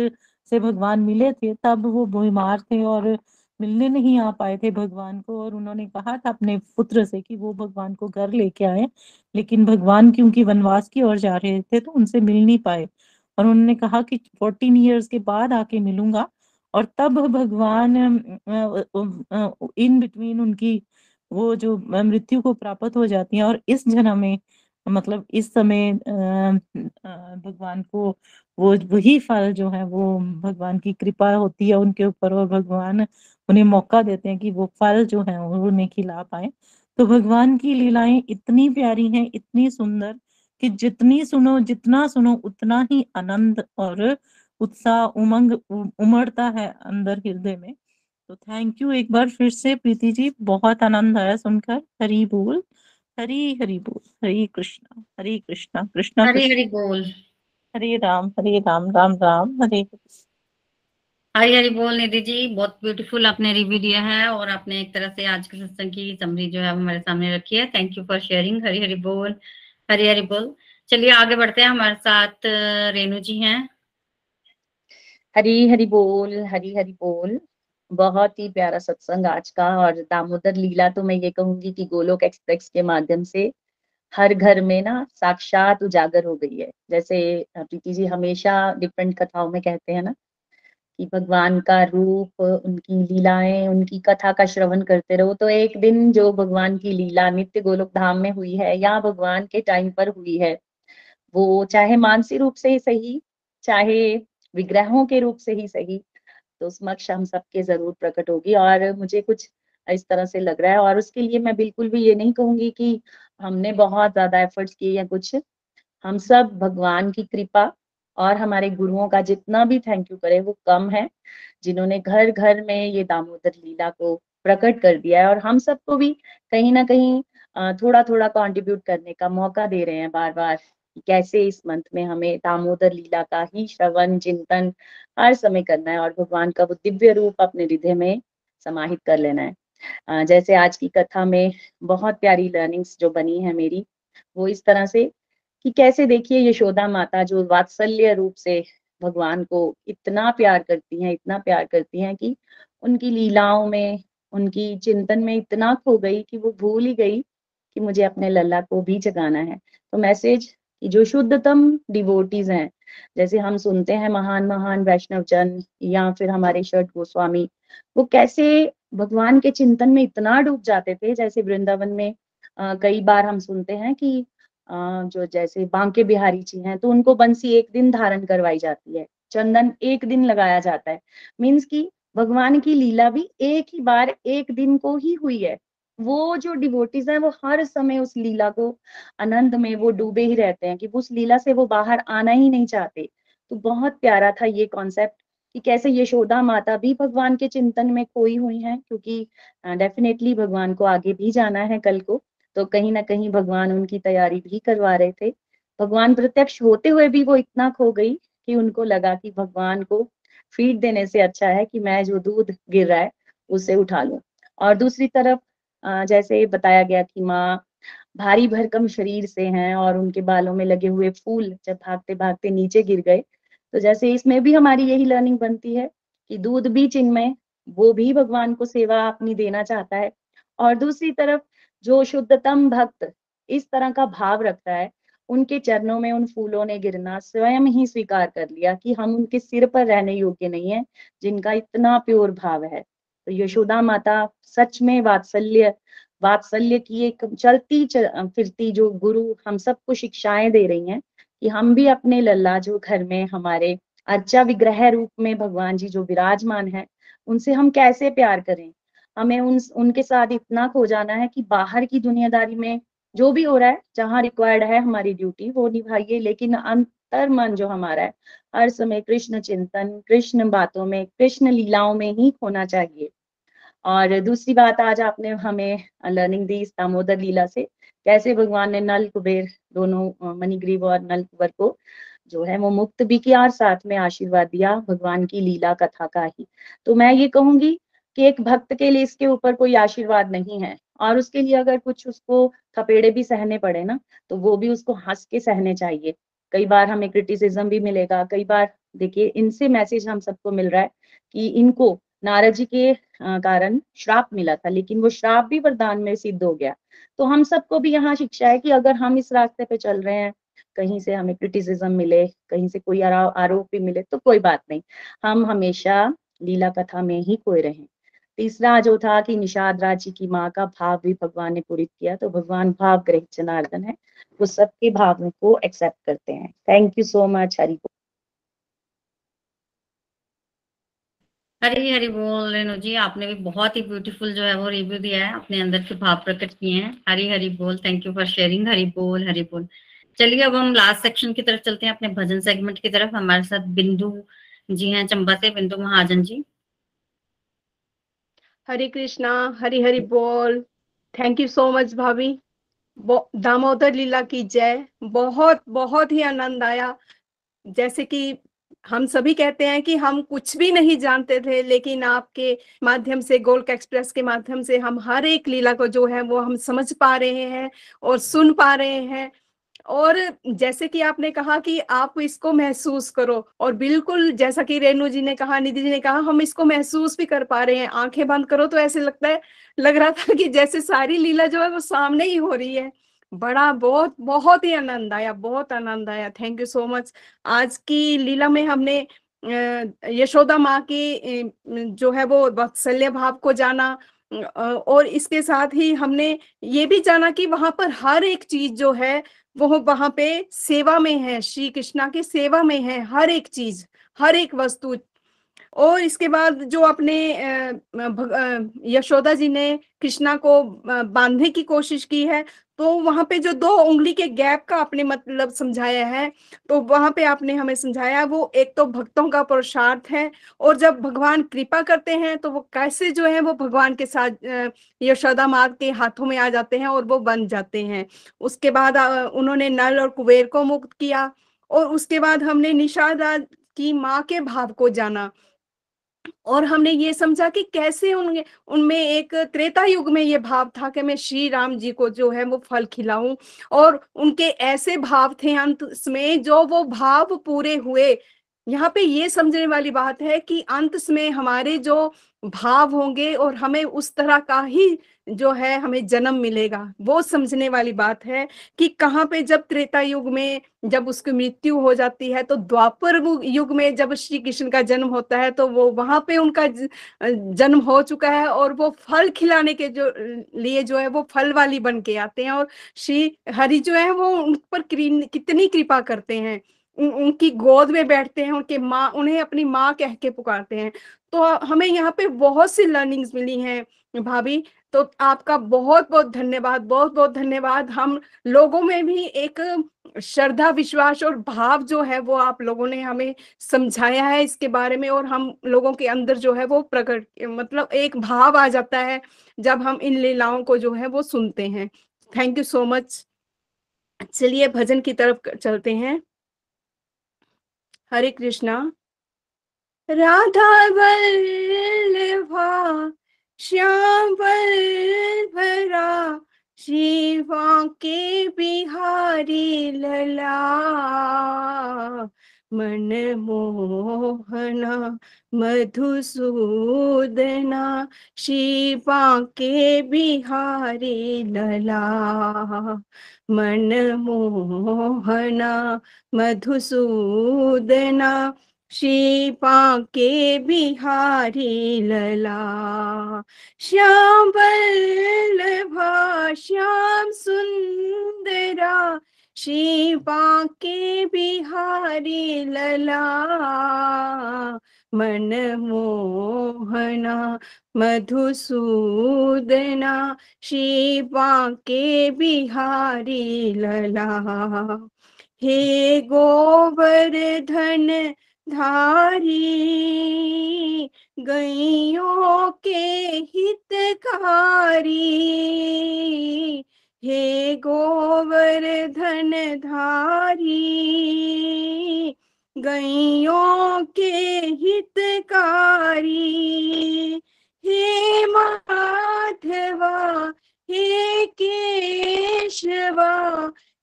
से भगवान मिले थे, तब वो बीमार थे और मिलने नहीं आ पाए थे भगवान को और उन्होंने कहा था अपने पुत्र से कि वो भगवान को घर लेके आए। लेकिन भगवान क्योंकि वनवास की ओर जा रहे थे तो उनसे मिल नहीं पाए। और उन्होंने कहा कि फोर्टीन ईयर्स के बाद आके मिलूँगा। और तब भगवान इन बिटवीन उनकी वो जो मृत्यु को प्राप्त हो जाती है और इस जन्म में मतलब इस समय भगवान को वो, वही फल जो है वो भगवान की कृपा होती है उनके ऊपर और भगवान उन्हें मौका देते हैं कि वो फल जो है वो उन्हें खिला पाए। तो भगवान की लीलाएँ इतनी प्यारी हैं इतनी सुंदर कि जितनी सुनो जितना सुनो उतना ही आनंद और उत्साह उमंग उमड़ता है अंदर हृदय में। तो थैंक यू एक बार फिर से प्रीति जी बहुत आनंद आया सुनकर। हरी बोल हरी हरी बोल हरी कृष्णा हरी कृष्णा कृष्णा हरी हरी बोल। हरे राम हरे राम राम राम हरे हरी हरी बोल निधि जी, बहुत ब्यूटीफुल आपने रिव्यू दिया है और आपने एक तरह से आज के सत्संग की समरी जो है हमारे सामने रखी है। Thank you for sharing Hari Hari बोल, हरी हरी बोल। चलिए आगे बढ़ते हैं, हमारे साथ रेणु जी हैं। हरी हरी बोल, हरी हरी बोल। बहुत ही प्यारा सत्संग आज का और दामोदर लीला तो मैं ये कहूँगी कि गोलोक एक्सप्रेस के माध्यम से हर घर में ना साक्षात उजागर हो गई है। जैसे प्रीति जी हमेशा डिफरेंट कथाओं में कहते हैं ना कि भगवान का रूप, उनकी लीलाएँ, उनकी कथा का श्रवण करते रहो तो एक दिन जो भगवान की लीला नित्य गोलोक धाम में हुई है, या भगवान के टाइम पर हुई है, वो चाहे मानसी रूप से ही सही, चाहे विग्रहों के रूप से ही सही तो समक्ष हम सबके ज़रूर प्रकट होगी। और मुझे कुछ इस तरह से लग रहा है, और उसके लिए मैं बिल्कुल भी ये नहीं कहूँगी कि हमने बहुत ज़्यादा एफर्ट्स किए या कुछ, हम सब भगवान की कृपा और हमारे गुरुओं का जितना भी थैंक यू करे, वो कम है, जिन्होंने घर घर में ये दामोदर लीला को प्रकट कर दिया है और हम सबको भी कहीं ना कहीं थोड़ा थोड़ा कंट्रीब्यूट करने का मौका दे रहे हैं बार बार कैसे इस मंथ में हमें दामोदर लीला का ही श्रवण, चिंतन हर समय करना है और भगवान का वो दिव्य रूप अपने हृदय में समाहित कर लेना है। जैसे आज की कथा में बहुत प्यारी लर्निंग्स जो बनी है मेरी, वो इस तरह से कि कैसे देखिए यशोदा माता जो वात्सल्य रूप से भगवान को इतना प्यार करती हैं इतना प्यार करती हैं कि उनकी लीलाओं में उनकी चिंतन में इतना खो गई कि वो भूल ही गई कि मुझे अपने लल्ला को भी जगाना है। तो मैसेज जो शुद्धतम डिवोटीज हैं जैसे हम सुनते हैं महान महान वैष्णव जन या फिर हमारे शर्ट गोस्वामी वो कैसे भगवान के चिंतन में इतना डूब जाते थे जैसे वृंदावन में आ, कई बार हम सुनते हैं कि जो जैसे बांके बिहारी जी हैं तो उनको बंसी एक दिन धारण करवाई जाती है, चंदन एक दिन लगाया जाता है। मीन्स की भगवान की लीला भी एक ही बार, एक दिन को ही हुई है। वो जो डिवोटीज हैं, वो हर समय उस लीला को आनंद में वो डूबे ही रहते हैं कि उस लीला से वो बाहर आना ही नहीं चाहते। तो बहुत प्यारा था ये कॉन्सेप्ट कि कैसे यशोदा माता भी भगवान के चिंतन में खोई हुई हैं, क्योंकि डेफिनेटली भगवान को आगे भी जाना है कल को। तो कहीं ना कहीं भगवान उनकी तैयारी भी करवा रहे थे। भगवान प्रत्यक्ष होते हुए भी वो इतना खो गई कि उनको लगा कि भगवान को फ़ीड देने से अच्छा है कि मैं जो दूध गिर रहा है, उसे उठा लूँ। और दूसरी तरफ़ जैसे बताया गया कि माँ भारी भरकम शरीर से हैं और उनके बालों में लगे हुए फूल जब भागते भागते नीचे गिर गए तो जैसे इसमें भी हमारी यही लर्निंग बनती है कि दूध भी चिन्मय वो भी भगवान को सेवा अपनी देना चाहता है। और दूसरी तरफ़ जो शुद्धतम भक्त इस तरह का भाव रखता है उनके चरणों में उन फूलों ने गिरना स्वयं ही स्वीकार कर लिया कि हम उनके सिर पर रहने योग्य नहीं है जिनका इतना प्योर भाव है। तो यशोदा माता सच में वात्सल्य वात्सल्य की एक चलती चल, फिरती जो गुरु हम सबको शिक्षाएँ दे रही हैं कि हम भी अपने लल्ला जो घर में हमारे अर्चा विग्रह रूप में भगवान जी जो विराजमान है उनसे हम कैसे प्यार करें? हमें उन, उनके साथ इतना खो जाना है कि बाहर की दुनियादारी में जो भी हो रहा है, जहाँ रिक्वायर्ड है हमारी ड्यूटी वो निभाइए। लेकिन अंतर मन जो हमारा है, हर समय कृष्ण चिंतन, कृष्ण बातों में, कृष्ण लीलाओं में ही खोना चाहिए। और दूसरी बात, आज आपने हमें लर्निंग दी इस दामोदर लीला से, कैसे भगवान ने नल कुबेर दोनों मणिग्रीव और नल कुबर को जो है, वो मुक्त भी किया और साथ में आशीर्वाद दिया भगवान की लीला कथा का ही। तो मैं ये कहूँगी कि एक भक्त के लिए इसके ऊपर कोई आशीर्वाद नहीं है और उसके लिए अगर कुछ उसको थपेड़े भी सहने पड़े ना तो वो भी उसको हंस के सहने चाहिए। कई बार हमें क्रिटिसिज्म भी मिलेगा, कई बार देखिए इनसे मैसेज हम सबको मिल रहा है कि इनको नारद जी के कारण श्राप मिला था, लेकिन वो श्राप भी वरदान में सिद्ध हो गया। तो हम सबको भी यहाँ शिक्षा है कि अगर हम इस रास्ते पे चल रहे हैं, कहीं से हमें क्रिटिसिज्म मिले, कहीं से कोई आरोप भी मिले तो कोई बात नहीं। हम हमेशा लीला कथा में ही खोए रहें। तीसरा जो था कि निषाद राज़ी की माँ का भाव भी भगवान ने पूरी किया तो भगवान भाव ग्रह जनार्दन है, वो सबके भावों को एक्सेप्ट करते हैं। Thank you so much Hari Hari Hari बोल, रेणु जी, आपने भी बहुत ही ब्यूटीफुल जो है वो रिव्यू दिया है, अपने अंदर के भाव प्रकट किए हैं। हरी हरी बोल thank you for sharing Hari बोल हरी बोल। चलिए, अब हम लास्ट सेक्शन की तरफ़ चलते हैं, अपने भजन सेगमेंट की तरफ़। हमारे साथ बिंदु जी हैं, चंबा से बिंदु महाजन जी। हरे कृष्णा हरी हरी बोल। थैंक यू सो मच भाभी। दामोदर लीला की जय। बहुत बहुत ही आनंद आया। जैसे कि हम सभी कहते हैं कि हम कुछ भी नहीं जानते थे, लेकिन आपके माध्यम से गोल्क एक्सप्रेस के माध्यम से हम हर एक लीला को जो है, वो हम समझ पा रहे हैं और सुन पा रहे हैं। और जैसे कि आपने कहा कि आप इसको महसूस करो, और बिल्कुल जैसा कि रेणु जी ने कहा, निधि जी ने कहा, हम इसको महसूस भी कर पा रहे हैं। आँखें बंद करो तो ऐसे लगता है, लग रहा था कि जैसे सारी लीला जो है वो सामने ही हो रही है। बड़ा, बहुत बहुत ही आनंद आया, बहुत आनंद आया। थैंक यू सो मच आज की लीला में हमने यशोदा माँ की जो है वो वत्सल्य भाव को जाना और इसके साथ ही हमने ये भी जाना कि वहाँ पर हर एक चीज़ जो है वो वहाँ पे सेवा में है, श्री कृष्णा की सेवा में है, हर एक चीज़, हर एक वस्तु और इसके बाद जो अपने यशोदा जी ने कृष्णा को बांधने की कोशिश की है तो वहाँ पे जो दो उंगली के गैप का आपने मतलब समझाया है तो वहाँ पे आपने हमें समझाया, वो एक तो भक्तों का पुरुषार्थ है, और जब भगवान कृपा करते हैं तो वो कैसे जो है वो भगवान के साथ यशोदा माँ के हाथों में आ जाते हैं और वो बन जाते हैं। उसके बाद उन्होंने नल और कुबेर को मुक्त किया, और उसके बाद हमने निषाद की माँ के भाव को जाना। और हमने ये समझा कि कैसे उनमें उनमें एक त्रेता युग में ये भाव था कि मैं श्री राम जी को जो है वो फल खिलाऊं। और उनके ऐसे भाव थे अंत में जो वो भाव पूरे हुए। यहाँ पे ये समझने वाली बात है कि अंत में हमारे जो भाव होंगे और हमें उस तरह का ही जो है हमें जन्म मिलेगा, वो समझने वाली बात है कि कहाँ पे जब त्रेता युग में जब उसकी मृत्यु हो जाती है तो द्वापर युग में जब श्री कृष्ण का जन्म होता है तो वो वहाँ पे उनका जन्म हो चुका है और वो फल खिलाने के जो लिए जो है वो फल वाली बन के आते हैं और श्री हरि जो है वो उन पर कितनी कृपा करते हैं। उन, उनकी गोद में बैठते हैं उनके माँ उन्हें अपनी माँ कह के पुकारते हैं। तो हमें यहाँ पे बहुत सी लर्निंग्स मिली हैं भाभी। तो आपका बहुत बहुत धन्यवाद बहुत बहुत धन्यवाद। हम लोगों में भी एक श्रद्धा विश्वास और भाव जो है वो आप लोगों ने हमें समझाया है इसके बारे में और हम लोगों के अंदर जो है वो प्रकट मतलब एक भाव आ जाता है जब हम इन लीलाओं को जो है वो सुनते हैं। थैंक यू सो मच चलिए भजन की तरफ़ चलते हैं। हरे कृष्णा। राधा बल्लभा श्याम भरा शिवा के बिहारी लला। मन मोहना मधुसूदना शिवा के बिहारी लला। मन मोहना मधुसूदना शिपा के बिहारी लला। श्याम बल्लभा श्याम सुंदरा शिपा के बिहारी लला, मन मोहना, मधुसूदना शिपा के बिहारी लला। हे गोवर्धन धारी गैयों के हितकारी हे गोवर्धन धारी गैयों के हितकारी हे माधवा हे केशवा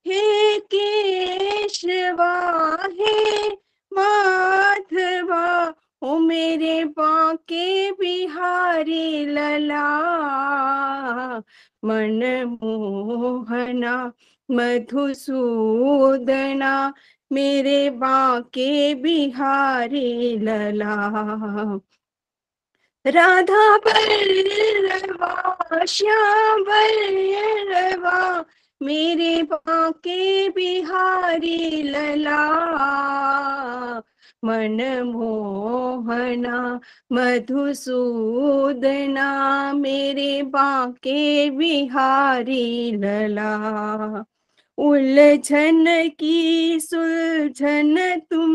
हे केशवा हे माधवा ओ मेरे बाके बिहारी लला, मन मोहना, मधुसूदना, मेरे बाके बिहारी लला। राधा बल्लवा श्याम बल्लवा मेरे बाके बिहारी लला। मन मोहना, मधुसूदना, मेरे बाके बिहारी लला। उलझन की सुलझन तुम,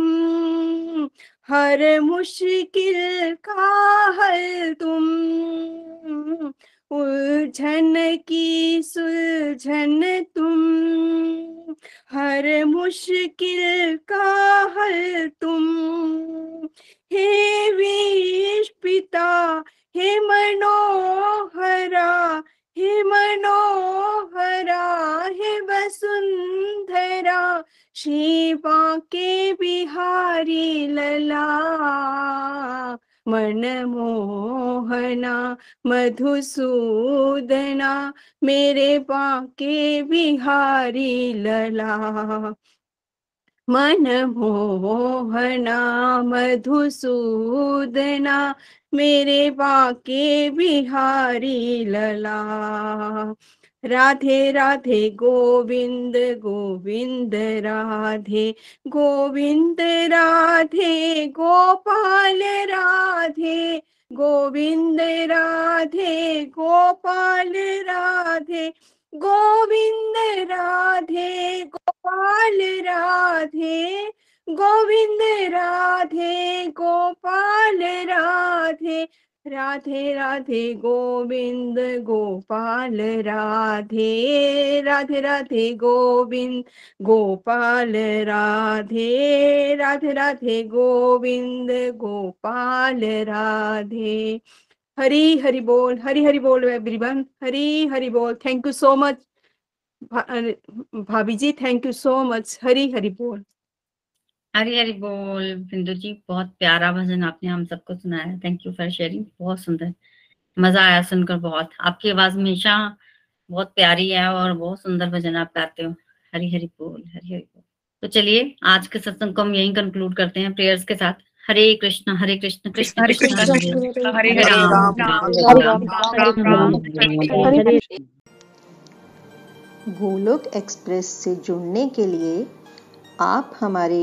हर मुश्किल का हल तुम। उलझन की सुलझन तुम हर मुश्किल का हल तुम। हे विश पिता, हे मनोहरा हे मनोहरा, हे वसुंधरा, शिवा के बिहारी लला। मन मोहना मधुसूदना मेरे बाके बिहारी लला। मन मोहना मधुसूदना मेरे बाके बिहारी लला। राधे राधे गोविंद गोविंद राधे गोविंद राधे, गोपाल राधे, गोविंद राधे, गोपाल राधे, गोविंद राधे, गोपाल राधे, गोविंद राधे, गोपाल राधे राधे राधे गोविंद, गोपाल राधे। राधे राधे गोविंद, गोपाल राधे। राधे राधे गोविंद, गोपाल राधे। हरी हरि बोल, हरी हरि बोल एवरीवन हरी हरि बोल थैंक यू सो मच भाभी जी thank you so much Hari Hari बोल। हरी हरी बोल बिंदु जी बहुत प्यारा भजन आपने हम सबको सुनाया। थैंक यू फॉर शेयरिंग बहुत सुंदर। मज़ा आया सुनकर बहुत। आपकी आवाज़ हमेशा बहुत प्यारी है और बहुत सुंदर भजन आप गाते हो। हरी हरी बोल हरी हरी बोल। तो चलिए आज के सत्संग को हम यही कंक्लूड करते हैं प्रेयर्स के साथ। हरे कृष्ण हरे कृष्ण कृष्ण कृष्ण हरे हरे गोलोक एक्सप्रेस से जुड़ने के लिए आप हमारे